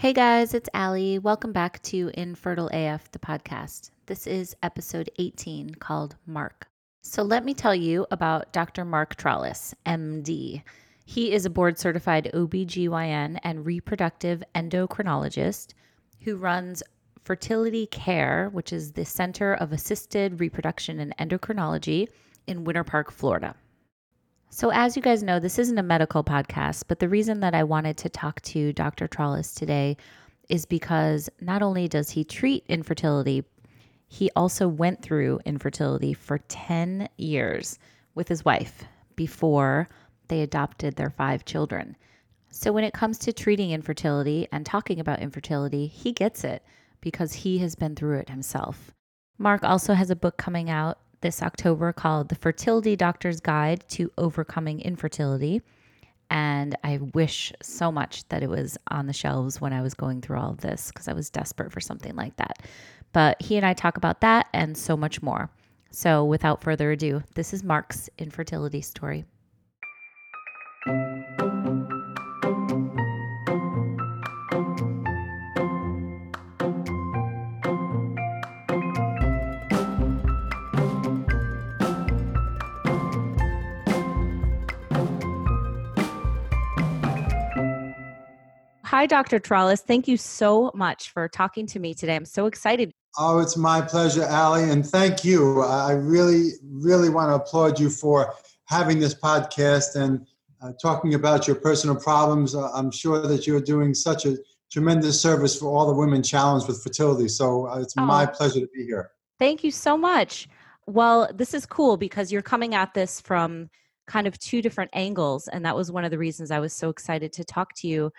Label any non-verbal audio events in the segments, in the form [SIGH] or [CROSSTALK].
Hey guys, it's Allie. Welcome back to Infertile AF, the podcast. This is episode 18 called Mark. So let me tell you about Dr. Mark Trolice, MD. He is a board certified OBGYN and reproductive endocrinologist who runs Fertility Care, which is the Center of Assisted Reproduction and Endocrinology in Winter Park, Florida. So, as you guys know, this isn't a medical podcast, but the reason that I wanted to talk to Dr. Trolice today is because not only does he treat infertility, he also went through infertility for 10 years with his wife before they adopted their five children. So, when it comes to treating infertility and talking about infertility, he gets it because he has been through it himself. Mark also has a book coming out this October called The Fertility Doctor's Guide to Overcoming Infertility. And I wish so much that it was on the shelves when I was going through all of this because I was desperate for something like that. But he and I talk about that and so much more. So without further ado, this is Mark's infertility story. Hi, Dr. Trolice. Thank you so much for talking to me today. I'm so excited. Oh, it's my pleasure, Allie, and thank you. I really, really want to applaud you for having this podcast and uh, talking about your personal problems. Uh, I'm sure that you're doing such a tremendous service for all the women challenged with fertility. So uh, it's oh, my pleasure to be here. Thank you so much. Well, this is cool because you're coming at this from kind of two different angles. And that was one of the reasons I was so excited to talk to you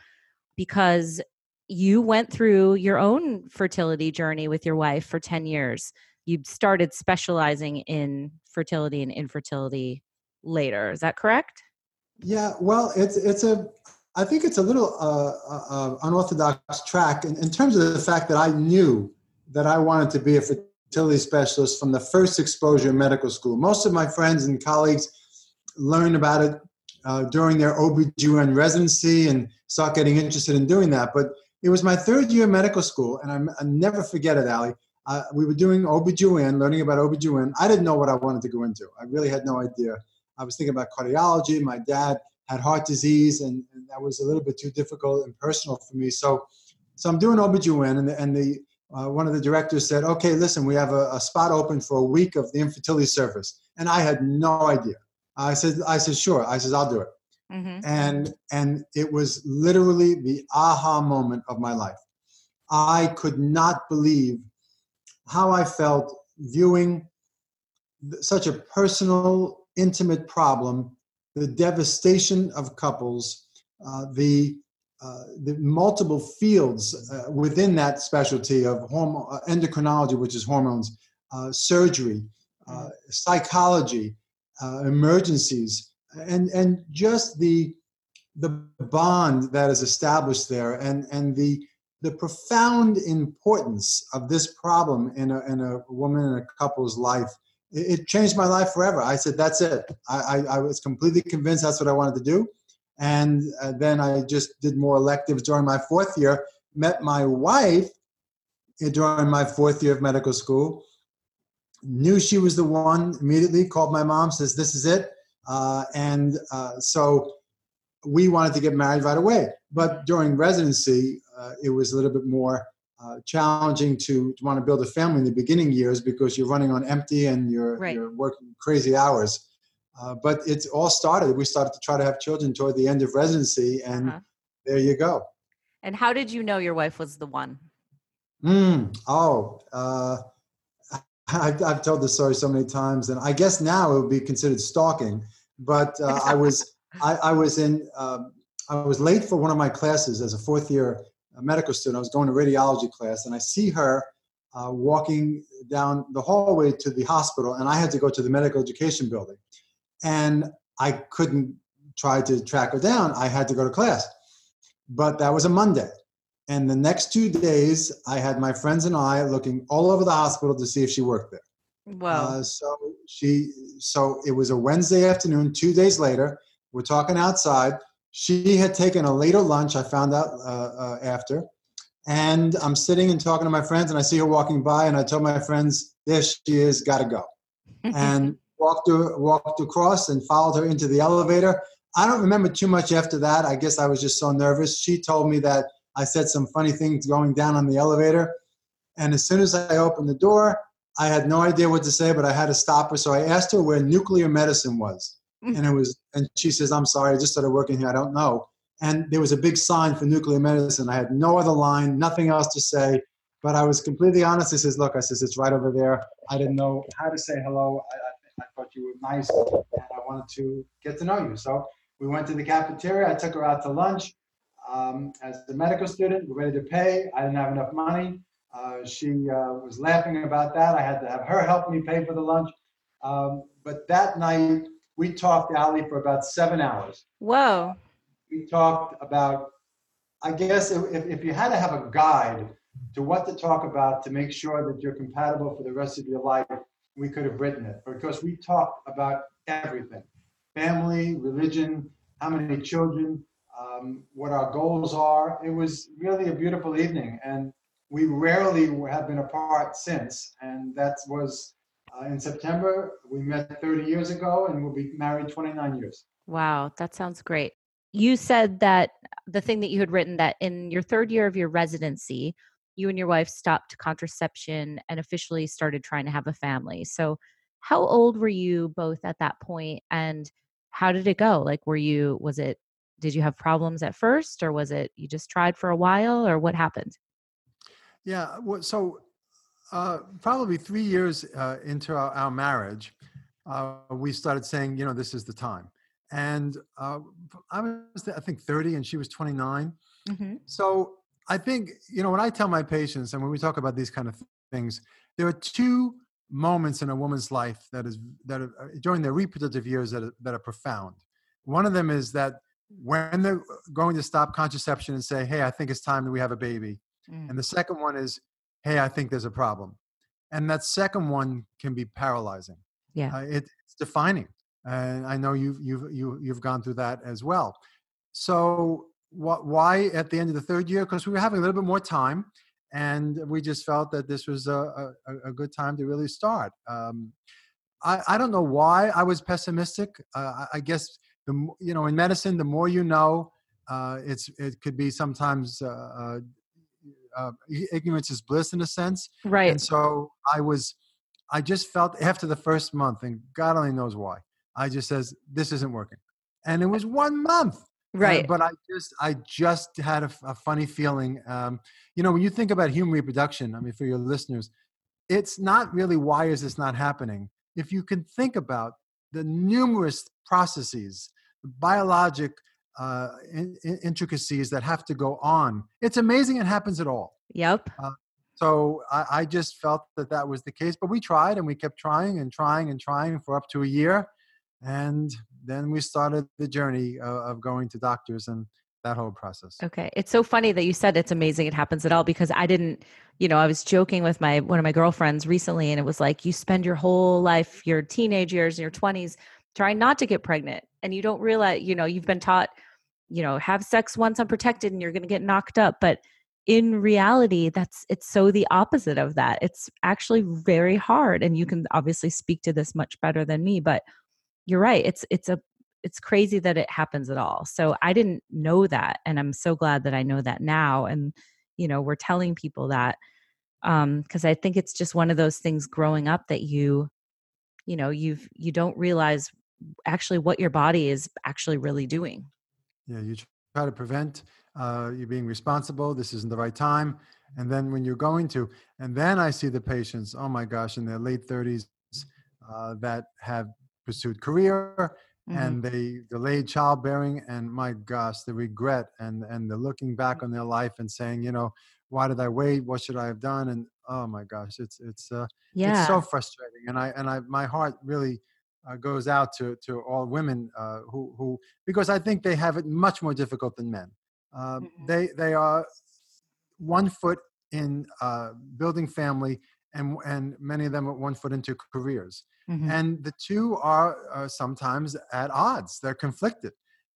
because you went through your own fertility journey with your wife for 10 years. You started specializing in fertility and infertility later. Is that correct? Yeah, well, it's it's a I think it's a little uh, uh, uh, unorthodox track in, in terms of the fact that I knew that I wanted to be a fertility specialist from the first exposure in medical school. Most of my friends and colleagues learned about it uh, during their OB/GYN residency and start getting interested in doing that. But it was my third year medical school, and I'm, I never forget it, Allie. Uh, we were doing OB/GYN, learning about OB/GYN. I didn't know what I wanted to go into. I really had no idea. I was thinking about cardiology. My dad had heart disease, and, and that was a little bit too difficult and personal for me. So, so I'm doing OB/GYN, and the, and the uh, one of the directors said, "Okay, listen, we have a, a spot open for a week of the infertility service," and I had no idea. I said, I said, sure. I said, I'll do it. Mm-hmm. And and it was literally the aha moment of my life. I could not believe how I felt viewing such a personal, intimate problem, the devastation of couples, uh, the uh, the multiple fields uh, within that specialty of hormone, uh, endocrinology, which is hormones, uh, surgery, uh, mm-hmm. psychology, uh, emergencies, and and just the the bond that is established there, and and the the profound importance of this problem in a, in a woman and a couple's life. It, changed my life forever. I said, that's it. I, I, I, was completely convinced that's what I wanted to do. And uh, then I just did more electives during my fourth year, met my wife during my fourth year of medical school, knew she was the one immediately called my mom says this is it. Uh, and uh, so we wanted to get married right away. But during residency uh, it was a little bit more uh, challenging to, to, want to build a family in the beginning years because you're running on empty and you're, right. you're working crazy hours. Uh, but it all started. We started to try to have children toward the end of residency and uh-huh. there you go. And how did you know your wife was the one? Mm, oh uh, [LAUGHS] I've, I've, told this story so many times, and I guess now it would be considered stalking. But uh, I was [LAUGHS] I, I was in um, I was late for one of my classes as a fourth year medical student. I was going to radiology class, and I see her uh, walking down the hallway to the hospital, and I had to go to the medical education building, and I couldn't try to track her down. I had to go to class, but that was a Monday. And the next two days, I had my friends and I looking all over the hospital to see if she worked there. Wow. Uh, so she, so it was a Wednesday afternoon. Two days later, we're talking outside. She had taken a later lunch. I found out uh, uh, after, And I'm sitting and talking to my friends, and I see her walking by, and I tell my friends, "There she is, gotta go." [LAUGHS] and walked her, walked across and followed her into the elevator. I don't remember too much after that. I guess I was just so nervous. She told me that I said some funny things going down on the elevator, and as soon as I opened the door, I had no idea what to say, but I had to stop her. So I asked her where nuclear medicine was. Mm. And it was, and she says, I'm sorry, I just started working here. I don't know. And there was a big sign for nuclear medicine. I had no other line, nothing else to say. But I was completely honest. I says, look, I says, it's right over there. I didn't know how to say hello. I, I, I thought you were nice and I wanted to get to know you. So we went to the cafeteria. I took her out to lunch. Um, as a medical student, we're ready to pay. I didn't have enough money. Uh, she uh, was laughing about that. I had to have her help me pay for the lunch. Um, but that night, we talked, Ali, for about seven hours. Whoa. We talked about, I guess, if, if you had to have a guide to what to talk about to make sure that you're compatible for the rest of your life, we could have written it because we talked about everything family, religion, how many children, um, what our goals are. It was really a beautiful evening. And we rarely have been apart since, and that was uh, in September. We met 30 years ago, and we'll be married 29 years. Wow, that sounds great. You said that the thing that you had written that in your third year of your residency, you and your wife stopped contraception and officially started trying to have a family. So, how old were you both at that point, and how did it go? Like, were you, was it, did you have problems at first, or was it you just tried for a while, or what happened? Yeah. So uh, probably three years uh, into our, our marriage, uh, we started saying, you know, this is the time. And uh, I was, I think, 30 and she was 29. Mm-hmm. So I think, you know, when I tell my patients and when we talk about these kind of things, there are two moments in a woman's life that is that are, uh, during their reproductive years that are, that are profound. One of them is that when they're going to stop contraception and say, "Hey, I think it's time that we have a baby," Mm. And the second one is, hey, I think there's a problem. And that second one can be paralyzing. Yeah. Uh, it, it's defining. And I know you've, you've, you, have you have gone through that as well. So what, why at the end of the third year? Because we were having a little bit more time and we just felt that this was a, a, a good time to really start. Um, I, I don't know why I was pessimistic. Uh, I guess the you know in medicine, the more you know, uh, it's it could be sometimes uh, uh uh, ignorance is bliss in a sense. Right. And so I was, I just felt after the first month, and God only knows why, I just says this isn't working, and it was one month. Right. Uh, but I just, I just had a, a funny feeling. Um, you know, when you think about human reproduction, I mean, for your listeners, it's not really why is this not happening. If you can think about the numerous processes, biologic, uh, in, in intricacies that have to go on. It's amazing it happens at all. Yep. Uh, so I, I, just felt that that was the case, but we tried and we kept trying and trying and trying for up to a year, and then we started the journey of, of going to doctors and that whole process. Okay. It's so funny that you said it's amazing it happens at all because I didn't, you know, I was joking with my one of my girlfriends recently and it was like you spend your whole life, your teenage years, your 20s trying not to get pregnant and you don't realize you know you've been taught you know have sex once unprotected and you're going to get knocked up but in reality that's it's so the opposite of that. It's actually very hard and you can obviously speak to this much better than me but you're right it's it's a it's crazy that it happens at all. So i didn't know that and i'm so glad that i know that now and you know we're telling people that um because i think it's just one of those things growing up that you you know you've you don't realize actually what your body is actually really doing. Yeah, you try to prevent uh, you being responsible. This isn't the right time. And then when you're going to, and then I see the patients, oh my gosh, in their late 30s uh, that have pursued career mm-hmm. and they delayed childbearing. And my gosh, the regret and, and the looking back on their life and saying, you know, why did I wait? What should I have done? And oh my gosh, it's, it's, uh, yeah. it's so frustrating. And I, and I, my heart really uh, goes out to, to all women uh, who, who, because I think they have it much more difficult than men. Uh, mm-hmm. They, they are one foot in uh, building family, and, and many of them are one foot into careers. Mm-hmm. And the two are sometimes at odds, they're conflicted.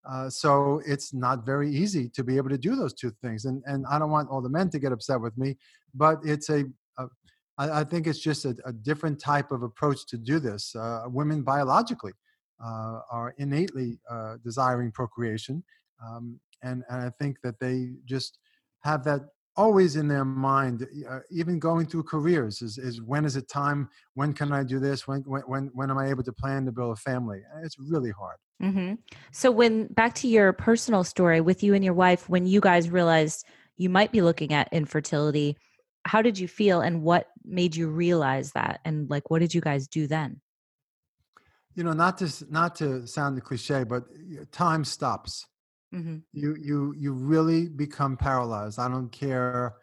Uh, so it's not very easy to be able to do those two things. And and I don't want all the men to get upset with me, but it's a I, I think it's just a, a, different type of approach to do this. Uh, women biologically uh, are innately uh, desiring procreation, um, and and I think that they just have that always in their mind, uh, even going through careers, is, is when is it time? When can I do this? When, when, when am I able to plan to build a family? It's really hard. Mm-hmm. So, when back to your personal story with you and your wife, when you guys realized you might be looking at infertility, how did you feel and what made you realize that? And like, what did you guys do then? You know, not to not to sound the cliche, but time stops. Mm-hmm. You you you really become paralyzed. I don't care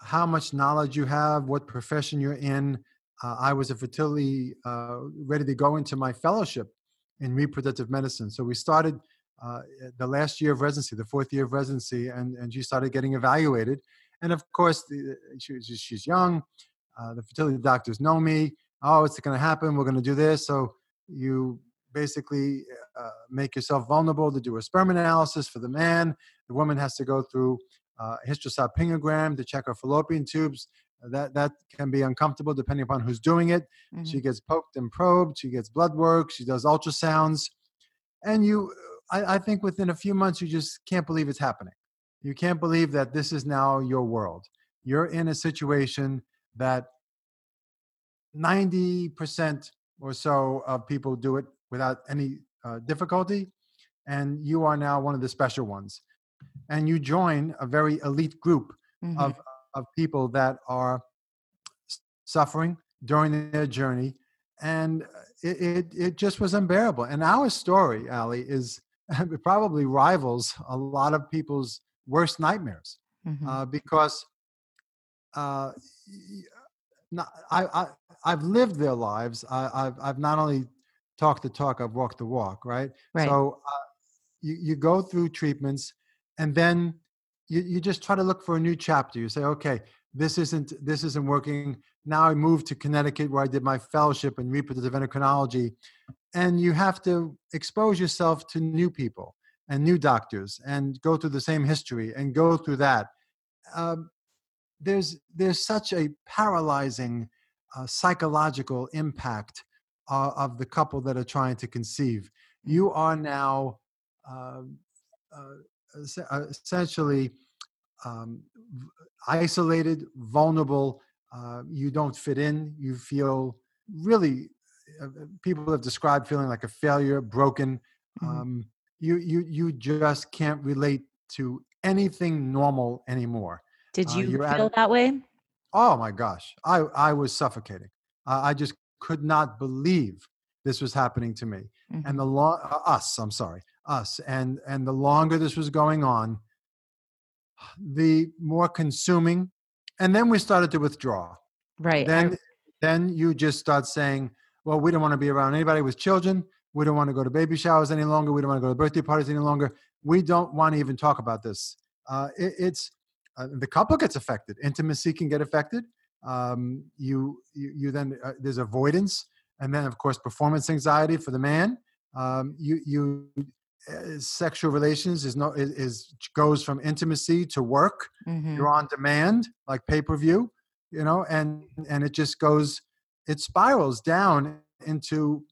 how much knowledge you have, what profession you're in. Uh, I was a fertility uh, ready to go into my fellowship in reproductive medicine. So we started uh, the last year of residency, the fourth year of residency, and, and she started getting evaluated. And of course, the, she, she's young. Uh, the fertility doctors know me. Oh, it's going to happen. We're going to do this. So you basically uh, make yourself vulnerable to do a sperm analysis for the man. The woman has to go through uh, hysterosalpingogram to check her fallopian tubes that that can be uncomfortable depending upon who's doing it. Mm-hmm. She gets poked and probed. She gets blood work. She does ultrasounds, and you, I, I think, within a few months, you just can't believe it's happening. You can't believe that this is now your world. You're in a situation that 90% or so of people do it without any uh, difficulty, and you are now one of the special ones. And you join a very elite group mm-hmm. of of people that are suffering during their journey and it, it, it just was unbearable and our story ali is [LAUGHS] probably rivals a lot of people's worst nightmares mm-hmm. uh, because uh, I, I, I've lived their lives. I, have I've not only talked the talk, I've walked the walk, right? right. So uh, you, you go through treatments and then you, you just try to look for a new chapter. You say, okay, this isn't this isn't working. Now I moved to Connecticut where I did my fellowship in reproductive endocrinology, and you have to expose yourself to new people and new doctors and go through the same history and go through that. Um, there's there's such a paralyzing uh, psychological impact uh, of the couple that are trying to conceive. You are now um, uh, uh, essentially um, isolated, vulnerable. Uh, you don't fit in. You feel really. Uh, people have described feeling like a failure, broken. Mm-hmm. Um, you you you just can't relate to anything normal anymore. Did uh, you feel that way? Oh my gosh, I I was suffocating. I just could not believe this was happening to me. Mm-hmm. And the law, us, I'm sorry, us and and the longer this was going on the more consuming and then we started to withdraw right then I, then you just start saying well we don't want to be around anybody with children we don't want to go to baby showers any longer. We don't want to go to birthday parties any longer. We don't want to even talk about this. Uh, it, it's uh, the couple gets affected. Intimacy can get affected. Um, you, you you then uh, there's avoidance and then of course performance anxiety for the man. Um, you you uh, sexual relations is no is, is, goes from intimacy to work. Mm-hmm. you're on demand like pay-per-view you know and and it just goes it spirals down into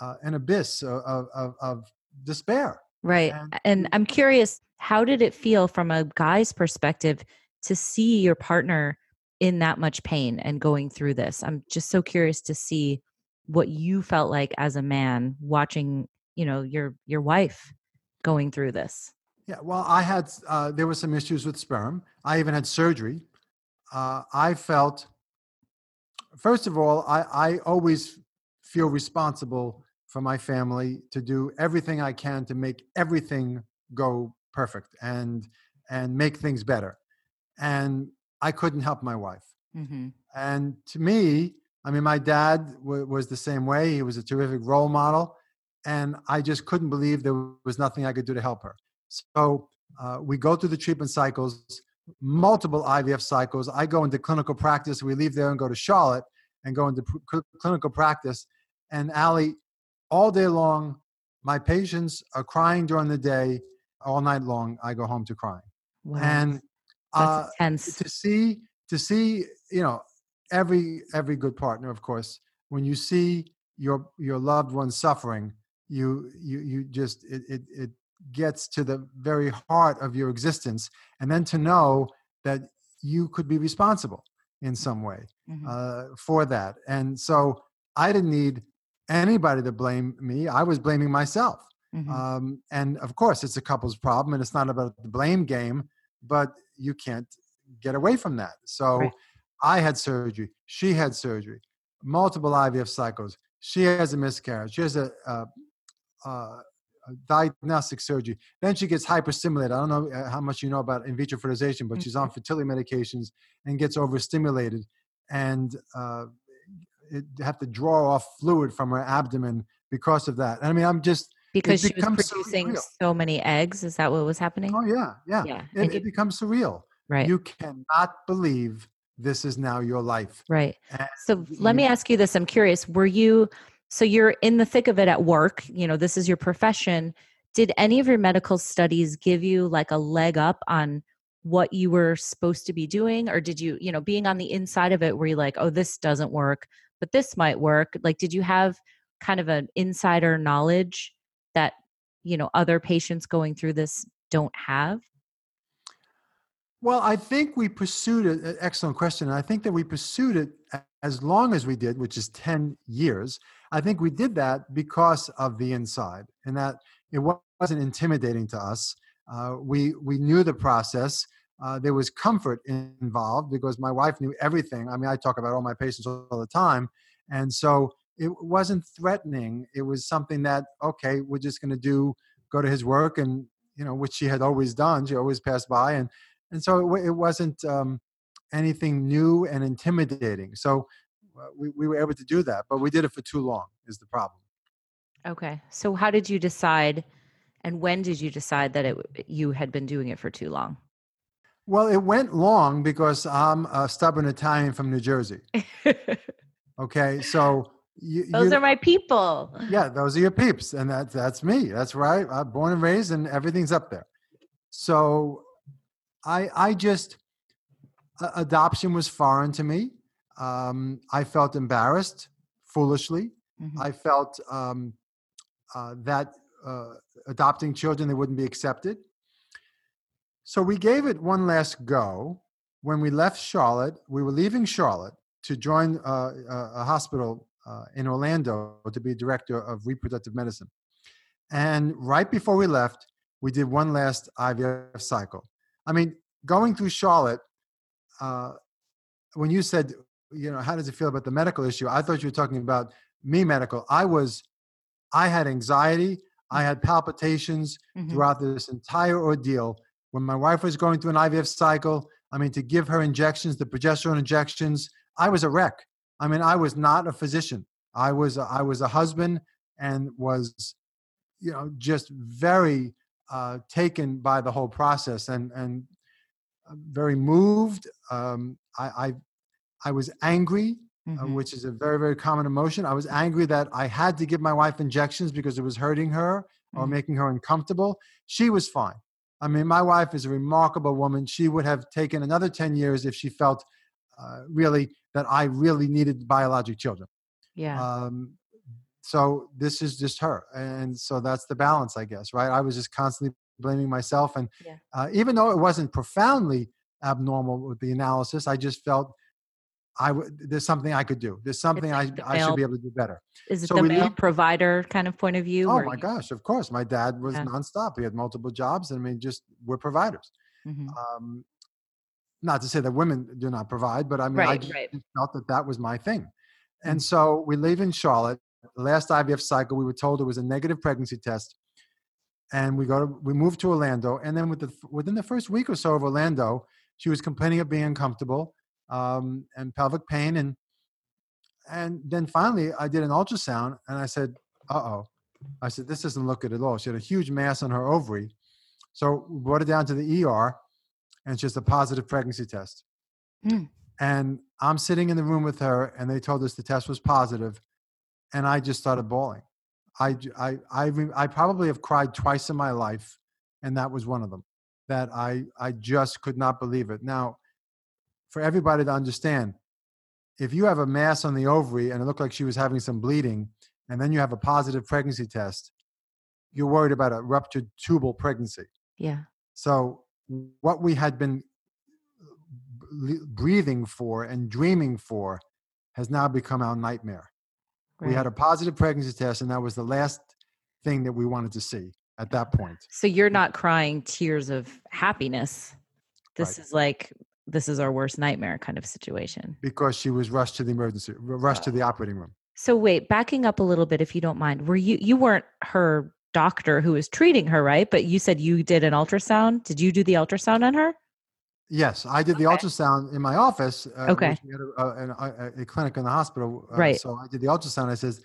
uh, an abyss of, of, of despair. Right and, and i'm curious how did it feel from a guy's perspective to see your partner in that much pain and going through this? I'm just so curious to see what you felt like as a man watching you know your your wife going through this. Yeah well i had uh, there were some issues with sperm. I even had surgery. Uh, i felt first of all I, I always feel responsible for my family to do everything i can to make everything go perfect and and make things better and i couldn't help my wife mm-hmm. and to me i mean my dad w- was the same way he was a terrific role model and I just couldn't believe there was nothing I could do to help her. So uh, we go through the treatment cycles, multiple IVF cycles. I go into clinical practice. We leave there and go to Charlotte and go into pr- clinical practice. And Ali, all day long, my patients are crying during the day, all night long. I go home to crying, Wow. and uh, to see to see you know every every good partner, of course, when you see your your loved one suffering, you you you just it it, it gets to the very heart of your existence, and then to know that you could be responsible in some way Mhm. uh, for that. And so I didn't need anybody to blame me. I was blaming myself. Mhm. Um, and of course, it's a couple's problem, and it's not about the blame game, but you can't get away from that. So Right. I had surgery. She had surgery, multiple IVF cycles. She has a miscarriage. She has a, a, a, diagnostic surgery. Then she gets hyperstimulated. I don't know uh, how much you know about in vitro fertilization, but she's on fertility medications and gets overstimulated and uh, have to draw off fluid from her abdomen because of that. I mean, I'm just because she was producing surreal. so many eggs. Is that what was happening? oh yeah, yeah. Yeah. It, and it you- becomes surreal. right. You cannot believe this is now your life. Right. And So let me ask you this. I'm curious. Were you, so you're in the thick of it at work, you know, this is your profession. Did any of your medical studies give you like a leg up on what you were supposed to be doing? Or did you, you know, being on the inside of it, were you like, oh, this doesn't work, but this might work? Like, did you have kind of an insider knowledge that, you know, other patients going through this don't have? Well, I think we pursued uh, Excellent question. And I think that we pursued it as long as we did, which is 10 years. I think we did that because of the inside and that it wasn't intimidating to us. Uh, we, we knew the process. Uh, there was comfort involved because my wife knew everything. I mean, I talk about all my patients all the time. And so it wasn't threatening. It was something that, okay, we're just going to do, go to his work and, you know, which she had always done. She always passed by and, and so it, it wasn't um, anything new and intimidating. So uh, we, we were able to do that, but we did it for too long. Is the problem? Okay. So how did you decide and when did you decide that it you had been doing it for too long? Well, it went long because I'm a stubborn Italian from New Jersey. [LAUGHS] Okay, so you, Those you- are my people. yeah, those are your peeps, and that's that's me. That's right. I'm born and raised, and everything's up there. So, I I just a- adoption was foreign to me. Um, I felt embarrassed, foolishly. Mhm. I felt um, uh, that uh, adopting children they wouldn't be accepted. So we gave it one last go. When we left Charlotte, we were leaving Charlotte to join uh, a, a hospital uh, in Orlando to be director of reproductive medicine. And right before we left, we did one last IVF cycle. I mean, going through Charlotte, uh, when you said, you know, how does it feel about the medical issue? I thought you were talking about me medical. I was, I had anxiety. I had palpitations Mhm. throughout this entire ordeal. When my wife was going through an IVF cycle, I mean, to give her injections, the progesterone injections, I was a wreck. I mean, I was not a physician. I was a, I was a husband and was, you know, just very uh, taken by the whole process and and uh, very moved. Um, I, I I was angry uh, Mhm. which is a very very common emotion i was angry that i had to give my wife injections because it was hurting her or Mhm. making her uncomfortable she was fine i mean my wife is a remarkable woman she would have taken another 10 years if she felt uh, really that i really needed biologic children Yeah. um, so this is just her and so that's the balance i guess right i was just constantly blaming myself and Yeah. uh, even though it wasn't profoundly abnormal with the analysis i just felt i w- there's something i could do there's something like I, I should be able to do better Is it so the male leave- provider kind of point of view? oh my you- gosh of course my dad was Yeah. nonstop he had multiple jobs and i mean just we're providers Mhm. um, not to say that women do not provide, but I mean, I just right. felt that that was my thing. And Mm. so we live in Charlotte. Last IVF cycle, we were told it was a negative pregnancy test, and we go to we moved to Orlando. And then with the within the first week or so of Orlando, she was complaining of being uncomfortable um, and pelvic pain, and and then finally I did an ultrasound, and I said, "Uh oh," I said, "This doesn't look good at all." She had a huge mass on her ovary, so we brought her down to the ER and it's just a positive pregnancy test. Mm. And I'm sitting in the room with her, and they told us the test was positive, and I just started bawling. I, I, I, I probably have cried twice in my life, and that was one of them. That I, I just could not believe it. Now, for everybody to understand, if you have a mass on the ovary and it looked like she was having some bleeding, and then you have a positive pregnancy test, you're worried about a ruptured tubal pregnancy. Yeah. So, what we had been uh, breathing for and dreaming for has now become our nightmare. We had a positive pregnancy test, and that was the last thing that we wanted to see at that point. So you're not crying tears of happiness. This Right. is like this is our worst nightmare kind of situation. because she was rushed to the emergency, rushed to the operating room. So wait, backing up a little bit if you don't mind. Were you you weren't her doctor who was treating her, right? But you said you did an ultrasound. Did you do the ultrasound on her? Yes, I did the Okay. ultrasound in my office. Uh, Okay. we had a, a, a, a clinic in the hospital. Uh, Right. So I did the ultrasound. I says,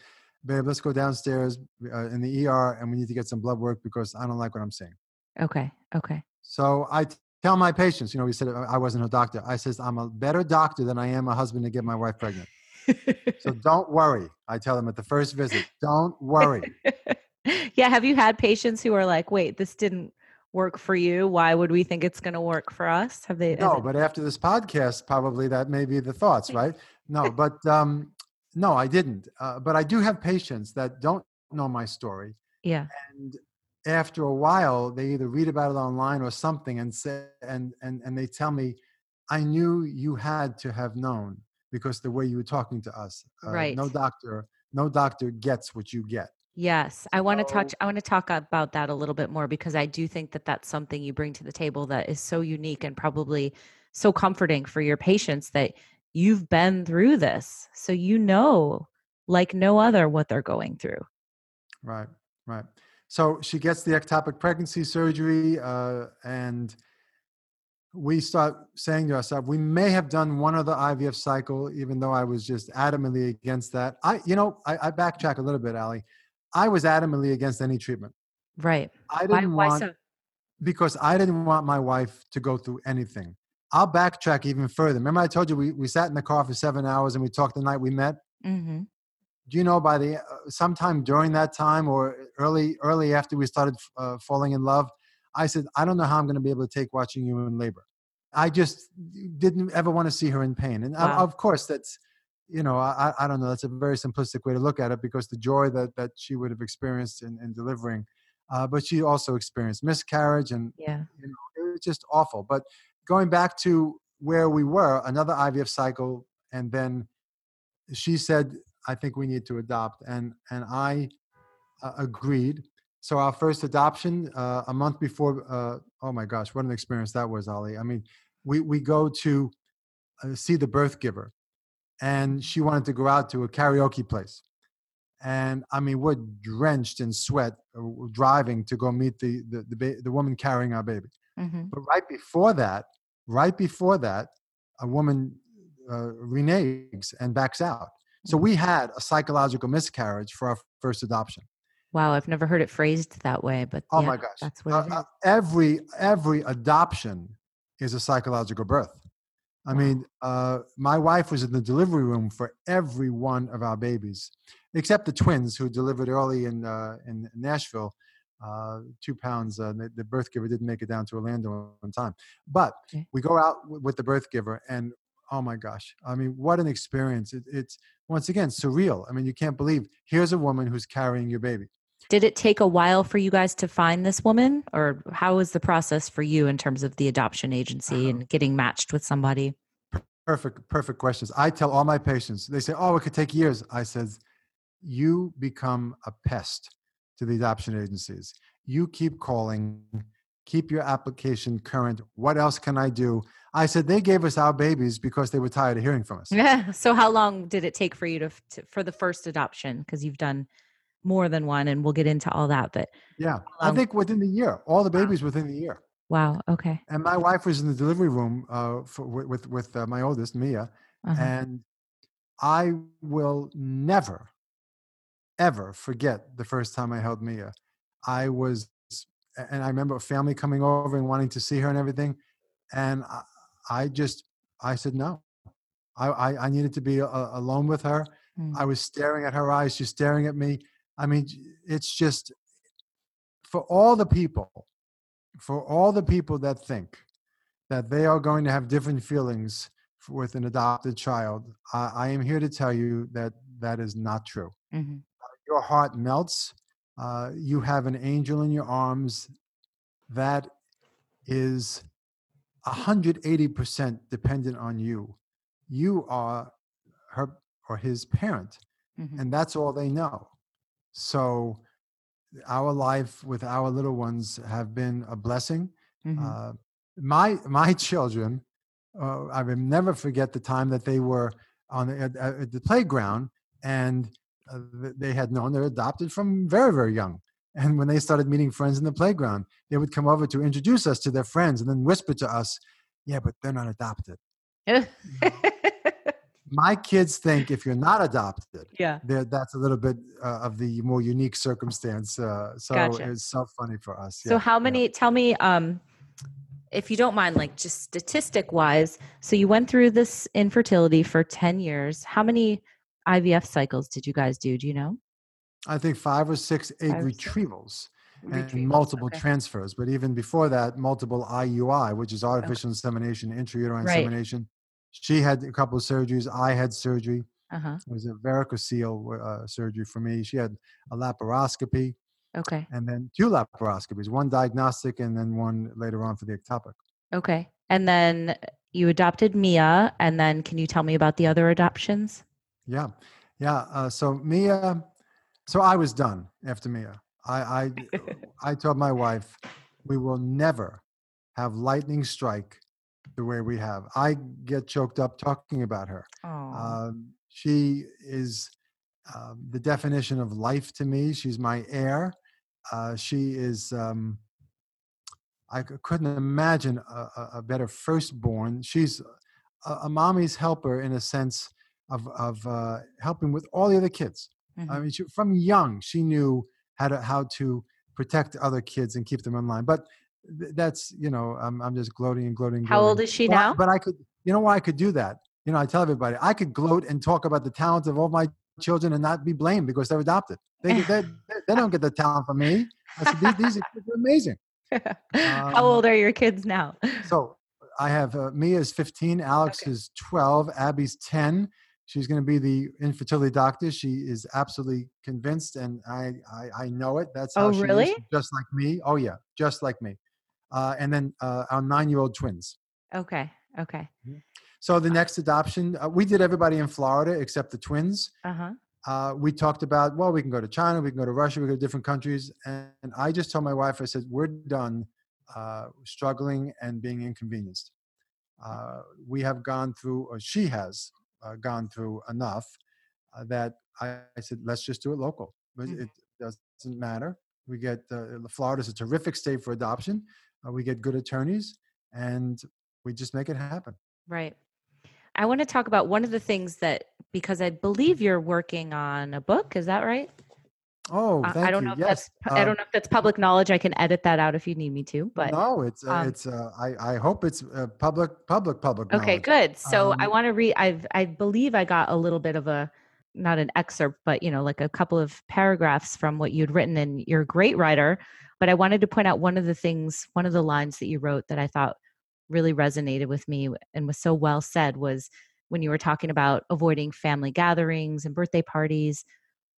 "Babe, let's go downstairs uh, in the ER, and we need to get some blood work because I don't like what I'm seeing." Okay. Okay. So I tell my patients, you know, we said I wasn't a doctor. I says, "I'm a better doctor than I am a husband to get my wife pregnant." So [LAUGHS] don't worry. I tell them at the first visit, "Don't worry." [LAUGHS] yeah. Have you had patients who are like, wait, this didn't work for you? Why would we think it's going to work for us? Have they? No, but after this podcast, probably that may be the thoughts, right? No, [LAUGHS] but um, no, I didn't. Uh, but I do have patients that don't know my story, yeah. and after a while, they either read about it online or something, and say, and and and they tell me, "I knew you had to have known because the way you were talking to us. Uh, Right. No doctor, no doctor gets what you get. Yes, I want to touch. I want to talk about that a little bit more because I do think that that's something you bring to the table that is so unique and probably so comforting for your patients that you've been through this, so you know, like no other, what they're going through. Right, right. So she gets the ectopic pregnancy surgery, uh, and we start saying to ourselves, we may have done one other IVF cycle, even though I was just adamantly against that. I, you know, I, I backtrack a little bit, Ali. I was adamantly against any treatment. Right? I didn't Why want so? because I didn't want my wife to go through anything. I'll backtrack even further. Remember, I told you we, we sat in the car for seven hours and we talked the night we met. hmm do you know by the uh, sometime during that time or early early after we started uh, falling in love i said i don't know how i'm going to be able to take watching you in labor i just didn't ever want to see her in pain and of- Wow. of course that's you know I, I don't know that's a very simplistic way to look at it because the joy that that she would have experienced in, in delivering uh, but she also experienced miscarriage and Yeah. you know, it was just awful. But going back to where we were, another IVF cycle, and then she said, "I think we need to adopt," and and I uh, agreed. So our first adoption, uh, a month before, uh, oh my gosh, what an experience that was, Ali. I mean, we we go to uh, see the birth giver, and she wanted to go out to a karaoke place. And I mean, we're drenched in sweat, uh, driving to go meet the the the, ba- the woman carrying our baby. hmm But right before that, right before that, a woman uh, reneges and backs out. So we had a psychological miscarriage for our first adoption. Wow, I've never heard it phrased that way, but Oh yeah, my gosh! that's what Uh, uh, every every adoption is a psychological birth. I Wow. mean, uh, my wife was in the delivery room for every one of our babies, except the twins who delivered early in uh, in Nashville. Uh, two pounds. Uh, the, the birth giver didn't make it down to Orlando on time, but Okay. we go out w- with the birth giver, and oh my gosh! I mean, what an experience! It, it's once again surreal. I mean, you can't believe here's a woman who's carrying your baby. Did it take a while for you guys to find this woman, or how was the process for you in terms of the adoption agency Uh-huh. and getting matched with somebody? Perfect, perfect questions. I tell all my patients, they say, Oh, it could take years. I says, You become a pest to the adoption agencies. You keep calling, keep your application current. What else can I do? I said, They gave us our babies because they were tired of hearing from us. Yeah. [LAUGHS] So how long did it take for you to, to for the first adoption? Because you've done more than one, and we'll get into all that. But Yeah. I think within the year, all the babies within the year. wow. Okay. And my wife was in the delivery room uh, for, with, with, with uh, my oldest, Mia. Uh-huh. And I will never, ever forget the first time I held Mia. I was, and I remember a family coming over and wanting to see her and everything. And I, just, I said no. I, I, I needed to be a, alone with her. Mm. I was staring at her eyes, she's staring at me. I mean, it's just for all the people, for all the people that think that they are going to have different feelings with an adopted child, I, I am here to tell you that that is not true. Mm-hmm. Your heart melts. Uh, you have an angel in your arms that is 180% dependent on you. You are her or his parent, Mm-hmm. and that's all they know. So, our life with our little ones have been a blessing. Mm-hmm. Uh, my my [LAUGHS] children, uh, I will never forget the time that they were on the, at, at the playground, and uh, they had known they're adopted from very very young. And when they started meeting friends in the playground, they would come over to introduce us to their friends, and then whisper to us, "Yeah, but they're not adopted." [LAUGHS] My kids think if you're not adopted, yeah. that's a little bit uh, of the more unique circumstance. Uh, so Gotcha. it's so funny for us. So yeah, how yeah. many tell me um if you don't mind like just statistic wise, so you went through this infertility for 10 years. How many IVF cycles did you guys do? Do you know? I think five or six egg Five or six. retrievals and Retrievals, multiple okay. transfers. But even before that, multiple IUI, which is artificial insemination, intrauterine Right. insemination. She had a couple of surgeries. I had surgery. Uh-huh. It was a varicocele uh, surgery for me. She had a laparoscopy Okay. and then two laparoscopies, one diagnostic and then one later on for the ectopic. Okay. And then you adopted Mia and then can you tell me about the other adoptions? Yeah, yeah. Uh, so Mia, so I was done after Mia. I, I, I [LAUGHS] told my wife, we will never have lightning strike the way we have. I get choked up talking about her. Um, she is um, the definition of life to me. She's my heir. Uh, she is. Um, I couldn't imagine a, a- a better firstborn. She's a, a mommy's helper in a sense of of uh, helping with all the other kids. I Mhm. mean, she, from young, she knew how to how to protect other kids and keep them in line. But th- that's you know, I'm I'm just gloating and gloating. and How old is she But I- now? But I could, you know, why I could do that. You know, I tell everybody I could gloat and talk about the talent of all my children and not be blamed because they're adopted. They they, [LAUGHS] they, don't get the talent from me. I said, these, these are kids are amazing. [LAUGHS] How um, old are your kids now? So I have uh, Mia is 15, Alex Okay. is 12, Abby's 10. She's going to be the infertility doctor. She is absolutely convinced, and I I, I know it. That's how Oh, she is, just like me. Oh yeah, just like me. Uh, and then uh, our nine-year-old twins. Okay. Okay. So the next adoption, uh, we did everybody in Florida except the twins. Uh-huh. Uh, we talked about well, we can go to China, we can go to Russia, we can go to different countries, and, and I just told my wife, I said, we're done uh, struggling and being inconvenienced. Uh, we have gone through, or she has uh, gone through enough uh, that I, I said, let's just do it local. But Mhm. It doesn't matter. We get uh, Florida's a terrific state for adoption. Uh, we get good attorneys, and we just make it happen. Right. I want to talk about one of the things that because I believe you're working on a book, is that right? Oh, I- I don't you. know if yes. that's I uh, don't know if that's public knowledge. I can edit that out if you need me to, but no, it's uh, um, it's. Uh, I I hope it's uh, public, public, public. Okay, knowledge. good. So I Um, want to read. I've I believe I got a little bit of a not an excerpt, but you know, like a couple of paragraphs from what you'd written. And you're a great writer. But I wanted to point out one of the things, one of the lines that you wrote that I thought really resonated with me and was so well said was when you were talking about avoiding family gatherings and birthday parties.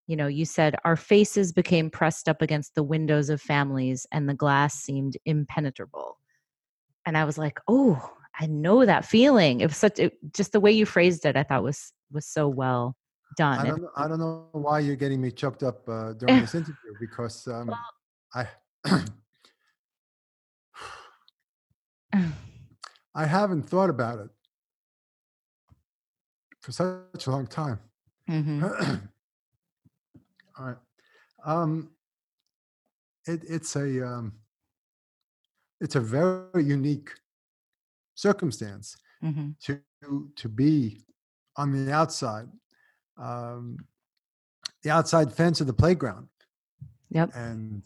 You know, you said our faces became pressed up against the windows of families, and the glass seemed impenetrable and I was like, "Oh, I know that feeling." It was such it, just the way you phrased it. I thought was was so well done. I don't know, I don't know why you're getting me choked up uh, during this [LAUGHS] interview because um, I [CLEARS THROAT] I haven't thought about it for such a long time. Mhm. [CLEARS THROAT] All right. Um, it, it's a um, it's a very unique circumstance Mhm. to to be on the outside, um, the outside fence of the playground, Yep. and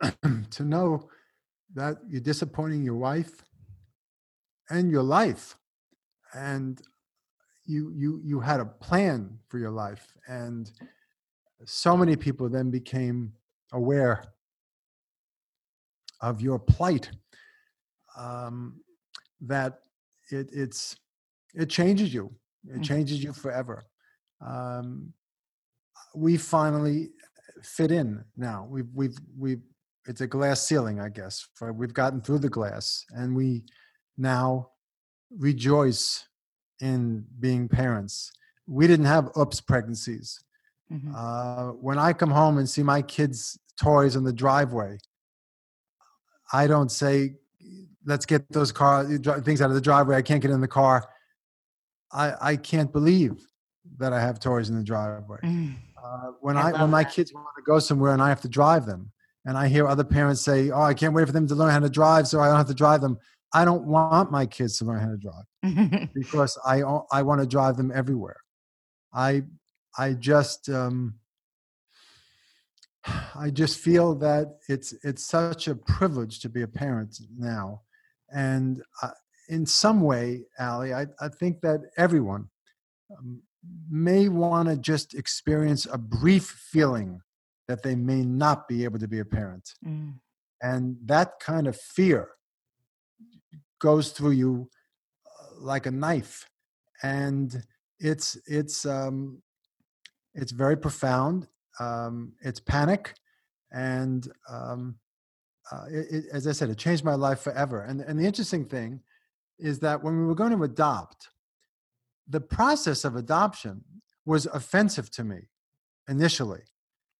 [CLEARS THROAT] to know that you're disappointing your wife and your life, and you you you had a plan for your life, and so many people then became aware of your plight um, that it, it's it changes you. It Mhm. changes you forever. Um, we finally fit in now. We've we've we've it's a glass ceiling, I guess. For we've gotten through the glass, and we now rejoice in being parents. We didn't have oops pregnancies. Mhm. Uh, when I come home and see my kids' toys in the driveway, I don't say, "Let's get those car things out of the driveway." I can't get in the car. I I can't believe that I have toys in the driveway. Mm. Uh, when I I, when my kids want to go somewhere and I have to drive them, and I hear other parents say, "Oh, I can't wait for them to learn how to drive, so I don't have to drive them." I don't want my kids to learn how to drive [LAUGHS] because I I want to drive them everywhere. I I just um, [SIGHS] I just feel that it's it's such a privilege to be a parent now, and uh, in some way, Ali, I I think that everyone um, may want to just experience a brief feeling that they may not be able to be a parent, Mm. and that kind of fear goes through you uh, like a knife. And it's it's um it's very profound. Um it's panic. And um uh, it, it, as i said it changed my life forever. And and the interesting thing is that when we were going to adopt the process of adoption was offensive to me initially.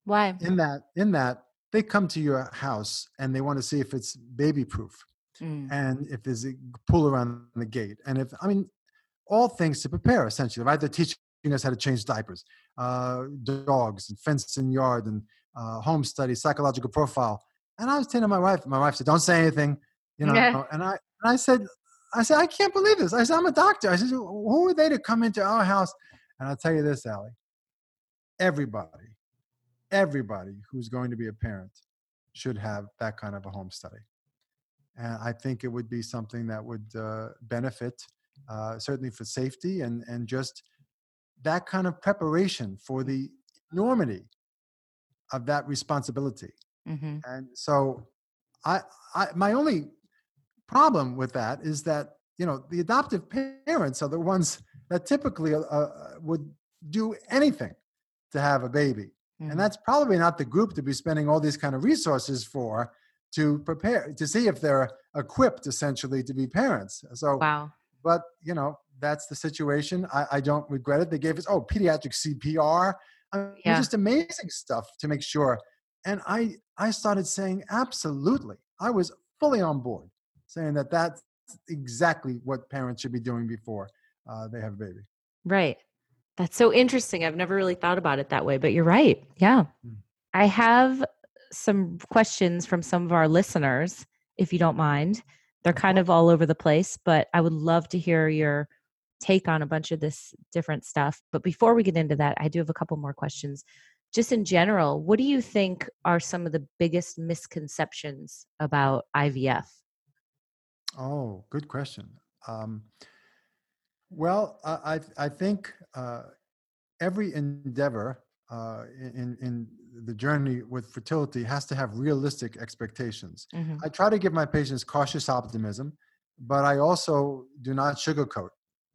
Why? in that in that they come to your house and they want to see if it's baby proof Mm. and if there's a pool around the gate and if i mean all things to prepare essentially right? They're teaching us how to change diapers uh, dogs and fenced in yard and uh, home study psychological profile and i was telling my wife my wife said don't say anything you know Yeah. and i and i said i said i can't believe this. I said i'm a doctor. I said who are they to come into our house? And i'll tell you this Ali, everybody everybody who's going to be a parent should have that kind of a home study and I think it would be something that would uh, benefit uh, certainly for safety and and just that kind of preparation for the enormity of that responsibility. hmm And so, I, I my only problem with that is that you know the adoptive parents are the ones that typically uh, uh, would do anything to have a baby Mm. and that's probably not the group to be spending all these kind of resources for to prepare to see if they're equipped essentially to be parents so wow. but you know that's the situation i, I don't regret it they gave us oh pediatric cpr I mean, Yeah. just amazing stuff to make sure and i i started saying absolutely i was fully on board saying that that's exactly what parents should be doing before uh, they have a baby Right. That's so interesting. I've never really thought about it that way, but you're right. Yeah. Mm. I have some questions from some of our listeners, if you don't mind. They're kind of all over the place, but I would love to hear your take on a bunch of this different stuff. But before we get into that, I do have a couple more questions. Just in general, what do you think are some of the biggest misconceptions about IVF? Oh, good question. Um, well, I I, think uh, every endeavor uh, in in the journey with fertility has to have realistic expectations. Mhm. I try to give my patients cautious optimism, but I also do not sugarcoat.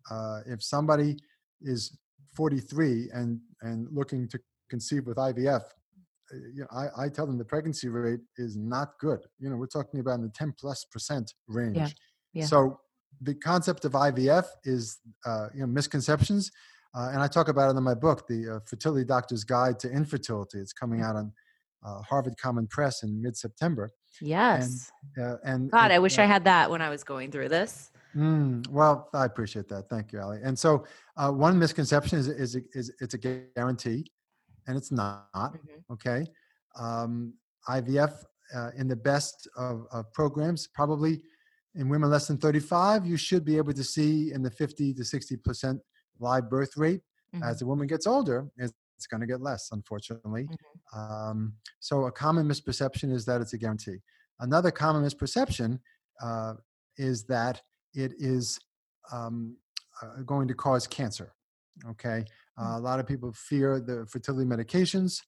Uh, if somebody is 43 and and looking to conceive with IVF, uh, you know, I, I tell them the pregnancy rate is not good. You know, we're talking about in the 10 plus percent range. yeah. So the concept of IVF is, uh, you know, misconceptions. Uh, and I talk about it in my book, The uh, Fertility Doctor's Guide to Infertility. It's coming out on uh, Harvard Common Press in mid-September. Yes. Uh, and God, it- I wish uh, I had that when I was going through this. Mm, well, I appreciate that. Thank you, Ali. And so, uh, one misconception is, is is it's a guarantee, and it's not. Mhm. Okay, um, IVF uh, in the best of, of programs, probably in women less than 35, you should be able to see in the 50 to 60 percent live birth rate. Mhm. As a woman gets older, it's, it's going to get less, unfortunately. Mm-hmm. Um, so, a common misperception is that it's a guarantee. Another common misperception uh, is that it is um, uh, going to cause cancer. Okay, uh, a lot of people fear the fertility medications.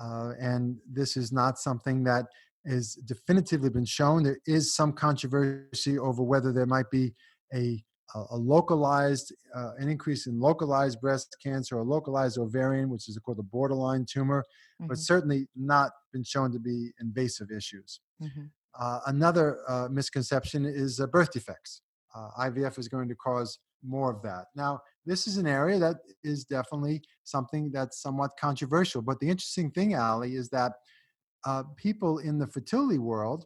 Uh, and this is not something that is definitively been shown. There is some controversy over whether there might be a, a localized, uh, an increase in localized breast cancer or localized ovarian, which is called a borderline tumor, mm-hmm. but certainly not been shown to be invasive issues. Mm-hmm. Uh, another uh, misconception is uh, birth defects. Uh, IVF is going to cause more of that. Now, this is an area that is definitely something that's somewhat controversial. But the interesting thing, Ali, is that uh, people in the fertility world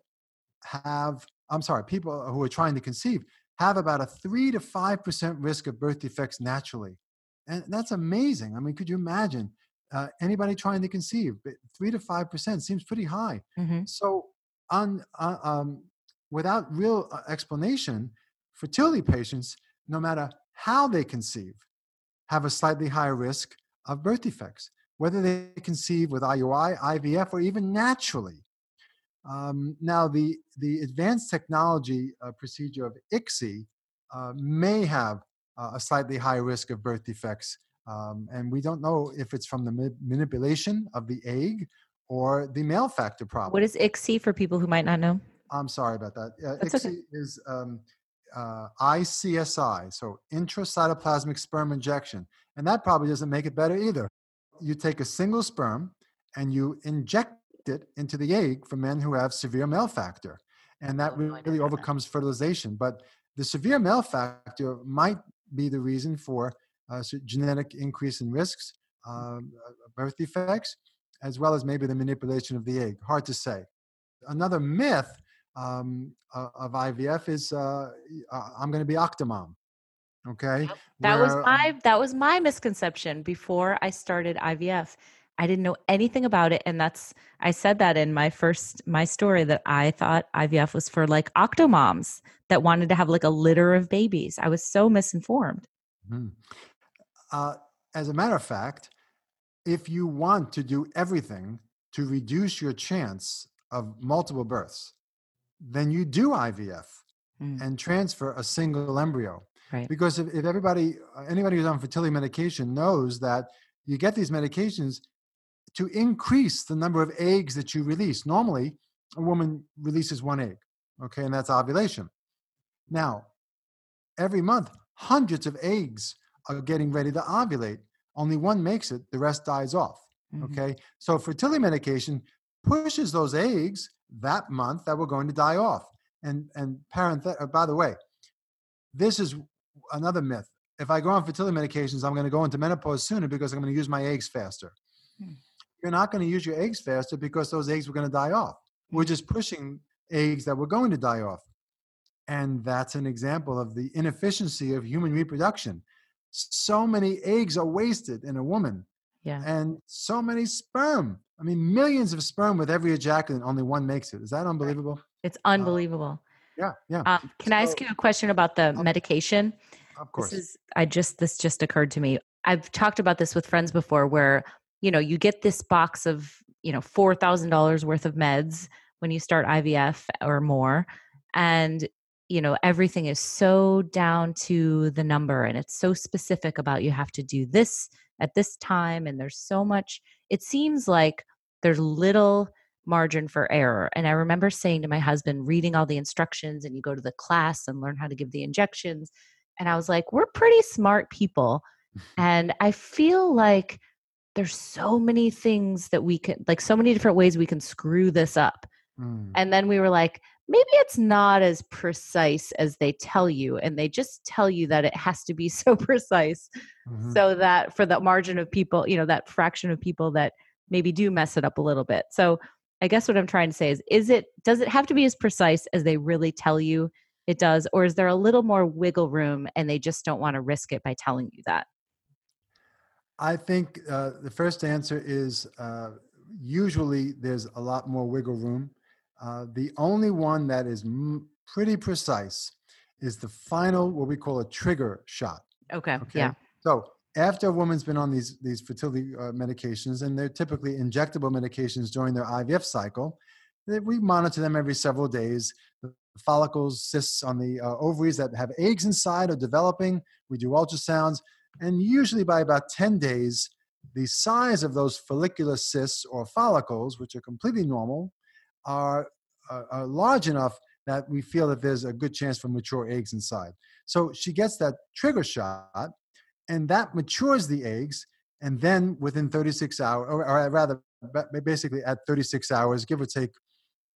have, I'm sorry, people who are trying to conceive have about a three to five percent risk of birth defects naturally, and that's amazing. I mean, could you imagine uh, anybody trying to conceive? Three to five percent seems pretty high. Mm-hmm. So, on uh, um, without real uh, explanation, fertility patients, no matter how they conceive, have a slightly higher risk of birth defects, whether they conceive with IUI, IVF, or even naturally. Um, now, the, the advanced technology uh, procedure of ICSI uh, may have uh, a slightly higher risk of birth defects. Um, and we don't know if it's from the ma- manipulation of the egg or the male factor problem. What is ICSI for people who might not know? I'm sorry about that. Uh, ICSI okay. is um, uh, ICSI, so intracytoplasmic sperm injection. And that probably doesn't make it better either. You take a single sperm and you inject it into the egg for men who have severe male factor. And that oh, really overcomes fertilization. But the severe male factor might be the reason for uh, genetic increase in risks, uh, birth defects, as well as maybe the manipulation of the egg. Hard to say. Another myth um, of IVF is uh, uh I'm going to be octomom. Okay. That Where, was my um that was my misconception before I started IVF. I didn't know anything about it, and that's I said that in my first my story that I thought IVF was for like octomoms that wanted to have like a litter of babies. I was so misinformed. Mm-hmm. Uh, as a matter of fact, if you want to do everything to reduce your chance of multiple births, then you do IVF mm. and transfer a single embryo. Right. Because if, if everybody, anybody who's on fertility medication knows that you get these medications to increase the number of eggs that you release. Normally, a woman releases one egg, okay, and that's ovulation. Now, every month, hundreds of eggs are getting ready to ovulate. Only one makes it, the rest dies off. Mm-hmm. Okay, so fertility medication pushes those eggs that month that were going to die off. And and parent, uh, by the way, this is another myth. If I go on fertility medications, I'm going to go into menopause sooner because I'm going to use my eggs faster. Hmm. You're not going to use your eggs faster because those eggs were going to die off. We're hmm. just pushing eggs that were going to die off. And that's an example of the inefficiency of human reproduction. So many eggs are wasted in a woman. Yeah. And so many sperm I mean, millions of sperm with every ejaculate, only one makes it. Is that unbelievable? It's uh, unbelievable. Uh, yeah, yeah. Um, can so, I ask you a question about the um, medication? Of course. This is, I just this just occurred to me. I've talked about this with friends before, where you know you get this box of you know four thousand dollars worth of meds when you start IVF or more, and you know everything is so down to the number, and it's so specific about you have to do this at this time, and there's so much. It seems like there's little margin for error. And I remember saying to my husband, reading all the instructions, and you go to the class and learn how to give the injections. And I was like, we're pretty smart people. [LAUGHS] and I feel like there's so many things that we can, like, so many different ways we can screw this up. Mm. And then we were like, maybe it's not as precise as they tell you. And they just tell you that it has to be [LAUGHS] so precise mm-hmm. so that for the margin of people, you know, that fraction of people that maybe do mess it up a little bit. So I guess what I'm trying to say is is it does it have to be as precise as they really tell you it does or is there a little more wiggle room and they just don't want to risk it by telling you that? I think uh, the first answer is uh, usually there's a lot more wiggle room. Uh, the only one that is m- pretty precise is the final, what we call a trigger shot. Okay. okay? Yeah. So after a woman's been on these these fertility uh, medications, and they're typically injectable medications during their IVF cycle, we monitor them every several days. The follicles, cysts on the uh, ovaries that have eggs inside are developing. We do ultrasounds, and usually by about 10 days, the size of those follicular cysts or follicles, which are completely normal, are, are, are large enough that we feel that there's a good chance for mature eggs inside. So she gets that trigger shot, and that matures the eggs. And then within 36 hours, or, or rather, basically at 36 hours, give or take,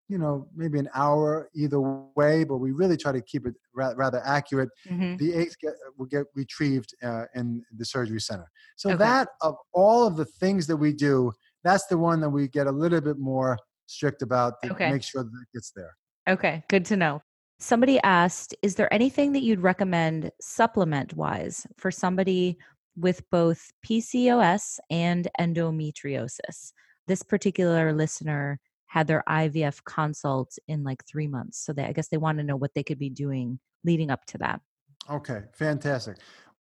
you know, maybe an hour either way, but we really try to keep it ra- rather accurate. Mm-hmm. The eggs get, will get retrieved uh, in the surgery center. So okay. that of all of the things that we do, that's the one that we get a little bit more strict about to okay. make sure that it gets there. Okay, good to know. Somebody asked, is there anything that you'd recommend supplement wise for somebody with both PCOS and endometriosis? This particular listener had their IVF consult in like three months. So they, I guess they want to know what they could be doing leading up to that. Okay, fantastic.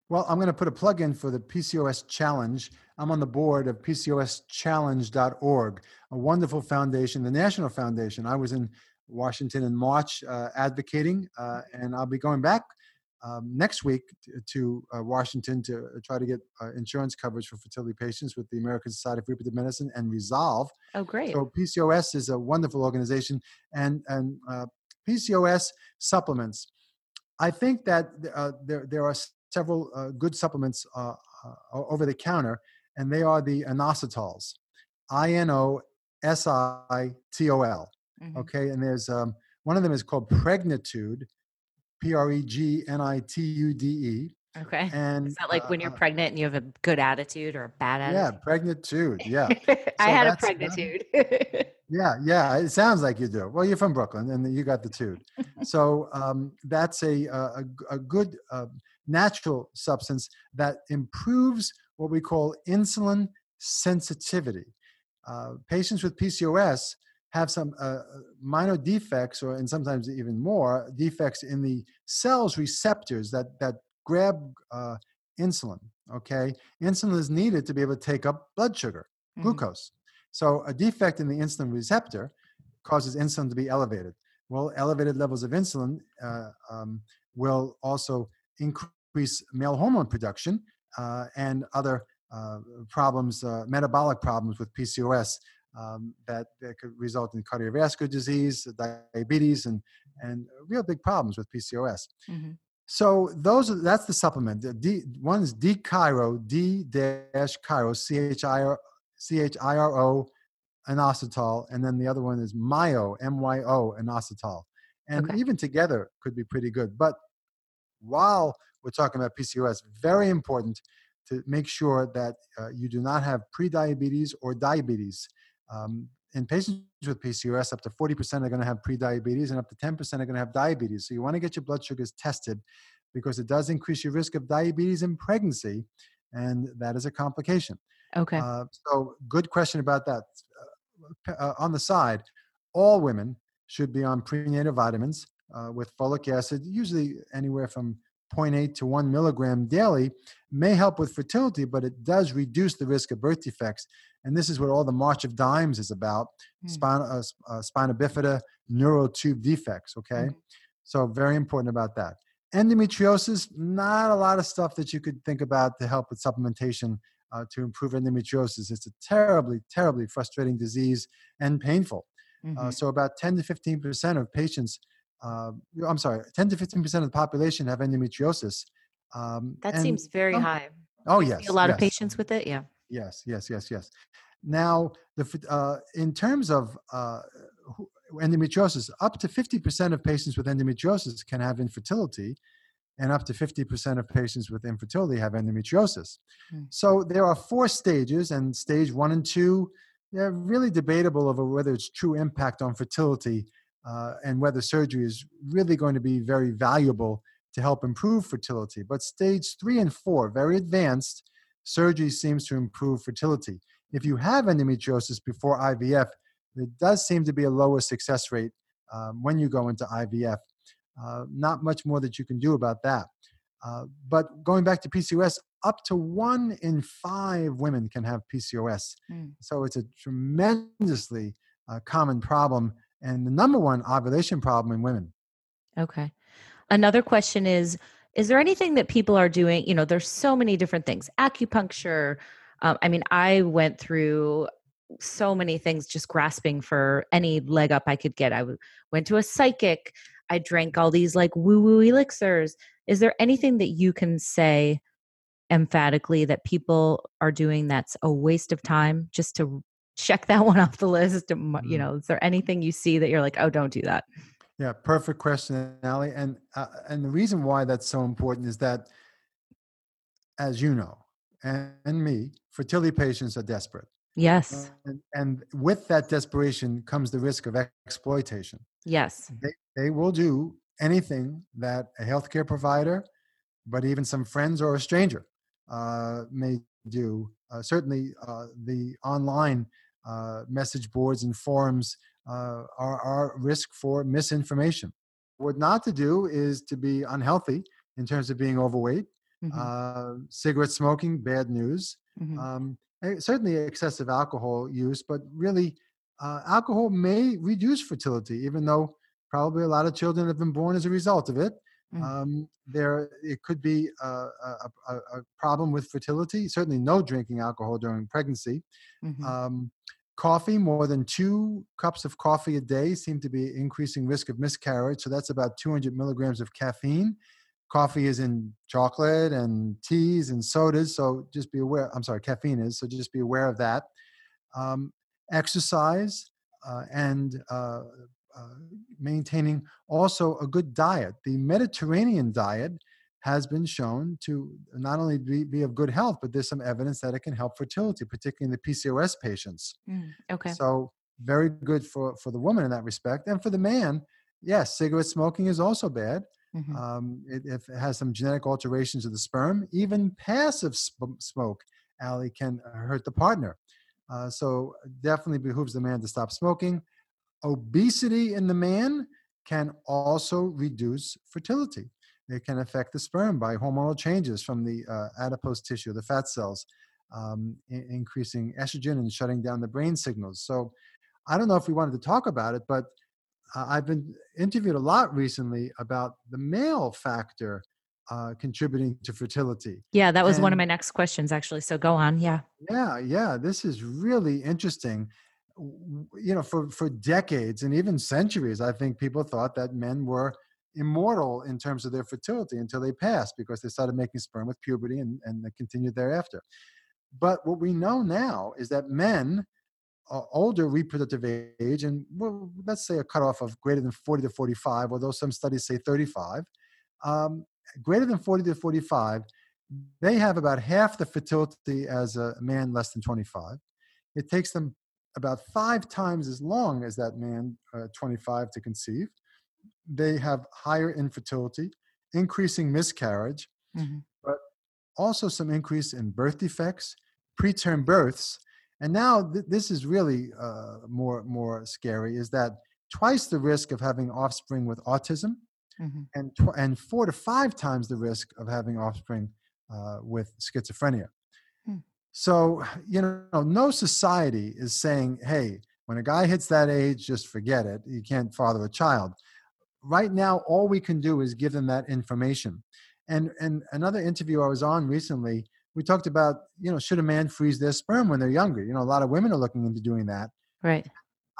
Well, I'm going to put a plug in for the PCOS Challenge. I'm on the board of PCOSchallenge.org, a wonderful foundation, the national foundation. I was in Washington in March uh, advocating, uh, and I'll be going back um, next week to uh, Washington to uh, try to get uh, insurance coverage for fertility patients with the American Society of Reproductive Medicine and Resolve. Oh, great! So PCOS is a wonderful organization, and and uh, PCOS supplements. I think that there there are several good supplements over the counter, and they are the inositols, I N O S I T O L. Mm-hmm. Okay, and there's um, one of them is called Pregnitude, P R E G N I T U D E. Okay. And is that like uh, when you're uh, pregnant and you have a good attitude or a bad attitude? Yeah, pregnitude. [LAUGHS] Yeah. I had a pregnitude. [LAUGHS] yeah, yeah. It sounds like you do. Well, you're from Brooklyn and you got the tude. [LAUGHS] so um, that's a, a, a good uh, natural substance that improves what we call insulin sensitivity. Uh, patients with PCOS have some uh, minor defects, or and sometimes even more defects in the cells receptors that that grab uh, insulin. Okay, insulin is needed to be able to take up blood sugar, mm-hmm. glucose. So a defect in the insulin receptor causes insulin to be elevated. Well, elevated levels of insulin uh, um, will also increase male hormone production uh, and other uh, problems, uh, metabolic problems with PCOS um, that, that could result in cardiovascular disease, diabetes, and and real big problems with PCOS. Mm-hmm. So those are, that's the supplement. The D, one is D Chiro, D dash Chiro, C H I R C H I R O, inositol, and then the other one is Myo, M Y O, inositol. And okay. even together could be pretty good. But while we're talking about PCOS, very important to make sure that uh, you do not have prediabetes or diabetes. Um, in patients with PCOS, up to 40% are going to have prediabetes and up to 10% are going to have diabetes. So you want to get your blood sugars tested because it does increase your risk of diabetes in pregnancy, and that is a complication. Okay. Uh, so, good question about that. Uh, uh, on the side, all women should be on prenatal vitamins uh, with folic acid, usually anywhere from 0.8 to 1 milligram daily, may help with fertility, but it does reduce the risk of birth defects. And this is what all the March of Dimes is about mm. spina, uh, uh, spina bifida, neural tube defects. Okay. Mm. So, very important about that. Endometriosis, not a lot of stuff that you could think about to help with supplementation uh, to improve endometriosis. It's a terribly, terribly frustrating disease and painful. Uh, mm-hmm. So, about 10 to 15% of patients, uh, I'm sorry, 10 to 15% of the population have endometriosis. Um, that seems very um, high. Oh, yes. A lot yes. of patients with it, yeah. Yes, yes, yes, yes. Now, the, uh, in terms of uh, endometriosis, up to 50% of patients with endometriosis can have infertility, and up to 50% of patients with infertility have endometriosis. Mm. So there are four stages, and stage one and two, they're really debatable over whether it's true impact on fertility uh, and whether surgery is really going to be very valuable to help improve fertility. But stage three and four, very advanced, surgery seems to improve fertility. If you have endometriosis before IVF, there does seem to be a lower success rate um, when you go into IVF. Uh, not much more that you can do about that. Uh, but going back to PCOS, up to one in five women can have PCOS. Mm. So it's a tremendously uh, common problem and the number one ovulation problem in women. Okay. Another question is Is there anything that people are doing? You know, there's so many different things acupuncture, Um, I mean, I went through so many things just grasping for any leg up I could get. I w- went to a psychic. I drank all these like woo woo elixirs. Is there anything that you can say emphatically that people are doing that's a waste of time just to check [LAUGHS] that one off the list? You Mhm. know, is there anything you see that you're like, oh, don't do that? Yeah, perfect question, Ali. And uh, and the reason why that's so important is that, as you know, and, and me, fertility patients are desperate, Yes. and, and with that desperation comes the risk of exploitation. Yes. They they will do anything that a healthcare provider, but even some friends or a stranger, uh, may do. Uh, certainly, uh, the online uh, message boards and forums uh, are, are risk for misinformation. What not to do is to be unhealthy in terms of being overweight. Mhm, Uh, cigarette smoking, bad news. mhm. Um, eh, certainly, excessive alcohol use, but really, uh, alcohol may reduce fertility, even though probably a lot of children have been born as a result of it. Mm. Um, there, it could be a, a, a, problem with fertility. Certainly, no drinking alcohol during pregnancy. Mhm. Um, coffee, more than two cups of coffee a day, seem to be increasing risk of miscarriage. So that's about 200 milligrams of caffeine. Coffee is in chocolate and teas and sodas. So just be aware. I'm sorry, caffeine is. So just be aware of that. Um, exercise uh, and uh, uh, maintaining also a good diet. The Mediterranean diet has been shown to not only be, be of good health, but there's some evidence that it can help fertility, particularly in the PCOS patients. Mm, okay. So very good for for the woman in that respect, and for the man, yes, cigarette smoking is also bad. Mhm. Um, it, if it has some genetic alterations of the sperm, even passive sp- smoke, Ali, can hurt the partner. Uh, so definitely behooves the man to stop smoking. Obesity in the man can also reduce fertility. It can affect the sperm by hormonal changes from the uh, adipose tissue, the fat cells, um, i- increasing estrogen and shutting down the brain signals. So I don't know if we wanted to talk about it, but uh, I've been interviewed a lot recently about the male factor uh, contributing to fertility. Yeah, that was one of my next questions, actually. So go on. Yeah. Yeah, yeah, this is really interesting. You know, for for decades and even centuries, I think people thought that men were immortal in terms of their fertility until they passed because they started making sperm with puberty and, and they continued thereafter. But what we know now is that men, uh, older reproductive age, and well, let's say a cutoff of greater than 40 to 45, although some studies say 35, um, greater than 40 to 45, they have about half the fertility as a man less than 25. It takes them about five times as long as that man, uh, 25, to conceive. They have higher infertility, increasing miscarriage, Mhm. also some increase in birth defects, preterm births, and now th- this is really uh, more more scary. Is that twice the risk of having offspring with autism, Mhm. and tw- and four to five times the risk of having offspring uh, with schizophrenia. Hmm. So you know, no society is saying, "Hey, when a guy hits that age, just forget it. You can't father a child." Right now, all we can do is give them that information. And and another interview I was on recently, we talked about, you know, should a man freeze their sperm when they're younger? You know, a lot of women are looking into doing that. Right.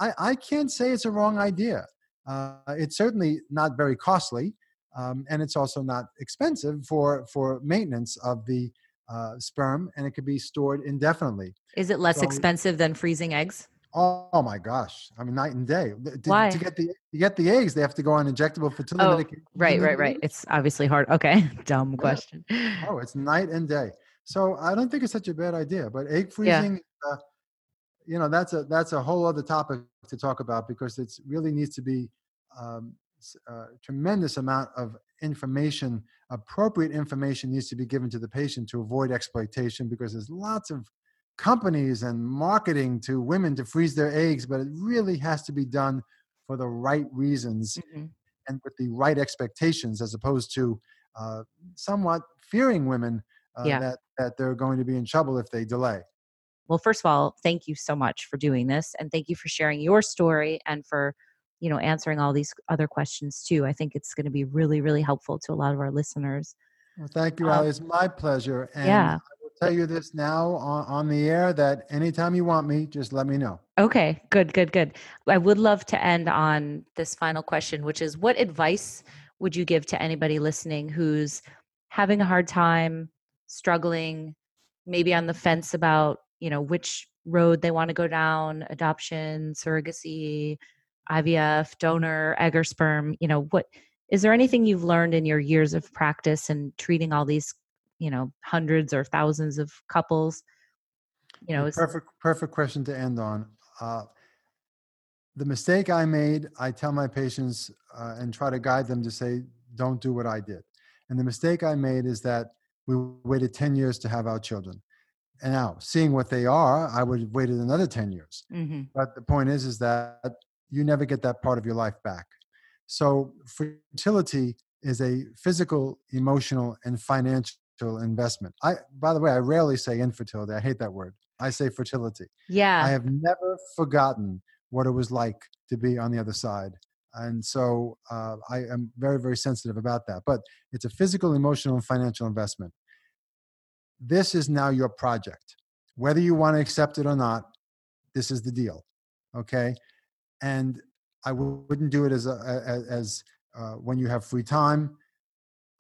I, I can't say it's a wrong idea. Uh, it's certainly not very costly, um, and it's also not expensive for for maintenance of the uh, sperm, and it could be stored indefinitely. Is it less So- expensive than freezing eggs? Oh, my gosh! I mean, night and day. To, Why? to get the to get the eggs, they have to go on injectable fertility Oh, medication. Right, right, right. It's obviously hard. Okay. [LAUGHS] Dumb question. Oh, it's night and day. So I don't think it's such a bad idea. But egg Yeah. freezing, uh, you know, that's a that's a whole other topic to talk about because it really needs to be um, a tremendous amount of information, appropriate information needs to be given to the patient to avoid exploitation because there's lots of companies and marketing to women to freeze their eggs, but it really has to be done for the right reasons Mhm. and with the right expectations as opposed to uh, somewhat fearing women uh, Yeah. that, that they're going to be in trouble if they delay. Well, first of all, thank you so much for doing this and thank you for sharing your story and for, you know, answering all these other questions too. I think it's going to be really, really helpful to a lot of our listeners. Well, thank you, Um, Ali. It's my pleasure. And yeah. Tell you this now on, on the air that anytime you want me, just let me know. Okay, good, good, good. I would love to end on this final question, which is what advice would you give to anybody listening who's having a hard time, struggling, maybe on the fence about, you know, which road they want to go down, adoption, surrogacy, IVF, donor, egg or sperm, you know, what is there anything you've learned in your years of practice and treating all these you know hundreds or thousands of couples you know perfect perfect question to end on. Uh, the mistake i made i tell my patients uh, and try to guide them to say don't do what i did. And the mistake i made is that we waited 10 years to have our children. And now seeing what they are i would have waited another 10 years. Mm-hmm. but the point is is that you never get that part of your life back. So fertility is a physical emotional and financial investment. I, by the way, I rarely say infertility. I hate that word. I say fertility. Yeah. I have never forgotten what it was like to be on the other side. And so uh, I am very, very sensitive about that. But it's a physical, emotional, and financial investment. This is now your project. Whether you want to accept it or not, this is the deal. Okay. And I wouldn't do it as, a, as uh, when you have free time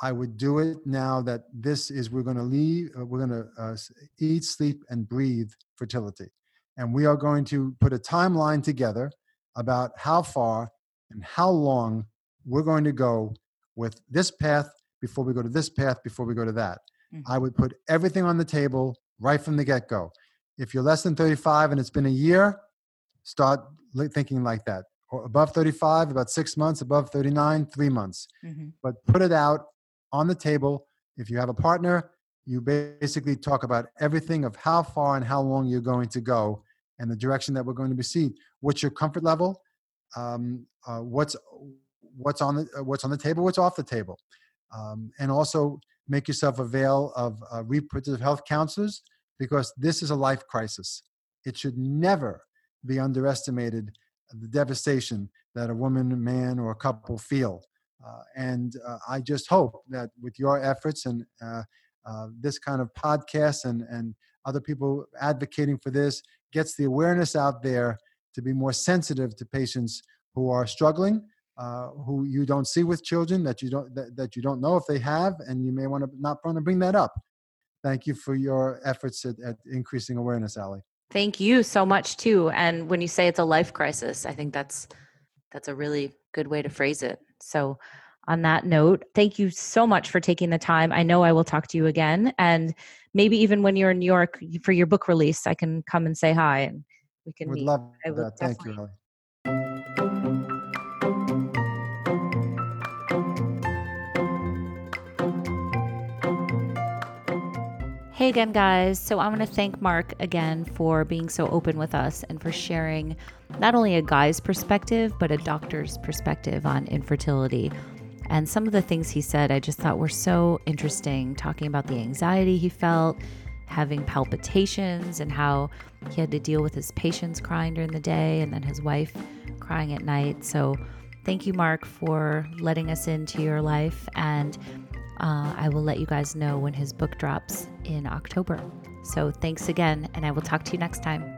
I would do it now that this is we're going to leave, uh, we're going to uh, eat, sleep, and breathe fertility. And we are going to put a timeline together about how far and how long we're going to go with this path before we go to this path, before we go to that. Mm-hmm. I would put everything on the table right from the get go. If you're less than 35 and it's been a year, start thinking like that. Or above 35, about six months, above 39, three months. Mm-hmm. But put it out on the table. If you have a partner, you basically talk about everything of how far and how long you're going to go and the direction that we're going to proceed. What's your comfort level? Um, uh, what's what's on the uh, what's on the table? What's off the table? Um, and also make yourself avail of uh, reproductive health counselors because this is a life crisis. It should never be underestimated the devastation that a woman, man, or a couple feel and uh, I just hope that with your efforts and uh, this kind of podcast and, and other people advocating for this gets the awareness out there to be more sensitive to patients who are struggling, uh, who you don't see with children that you don't that, that you don't know if they have, and you may want to not want to bring that up. Thank you for your efforts at, at increasing awareness, Ali. Thank you so much too. And when you say it's a life crisis, I think that's that's a really good way to phrase it. So, on that note, thank you so much for taking the time. I know I will talk to you again. And maybe even when you're in New York for your book release, I can come and say hi and we can would meet. Love I would that. Thank you, Ellie. Hey again, guys. So I want to thank Mark again for being so open with us and for sharing not only a guy's perspective, but a doctor's perspective on infertility. And some of the things he said I just thought were so interesting, talking about the anxiety he felt, having palpitations, and how he had to deal with his patients crying during the day and then his wife crying at night. So, thank you, Mark, for letting us into your life. And uh, I will let you guys know when his book drops in October. So, thanks again, and I will talk to you next time.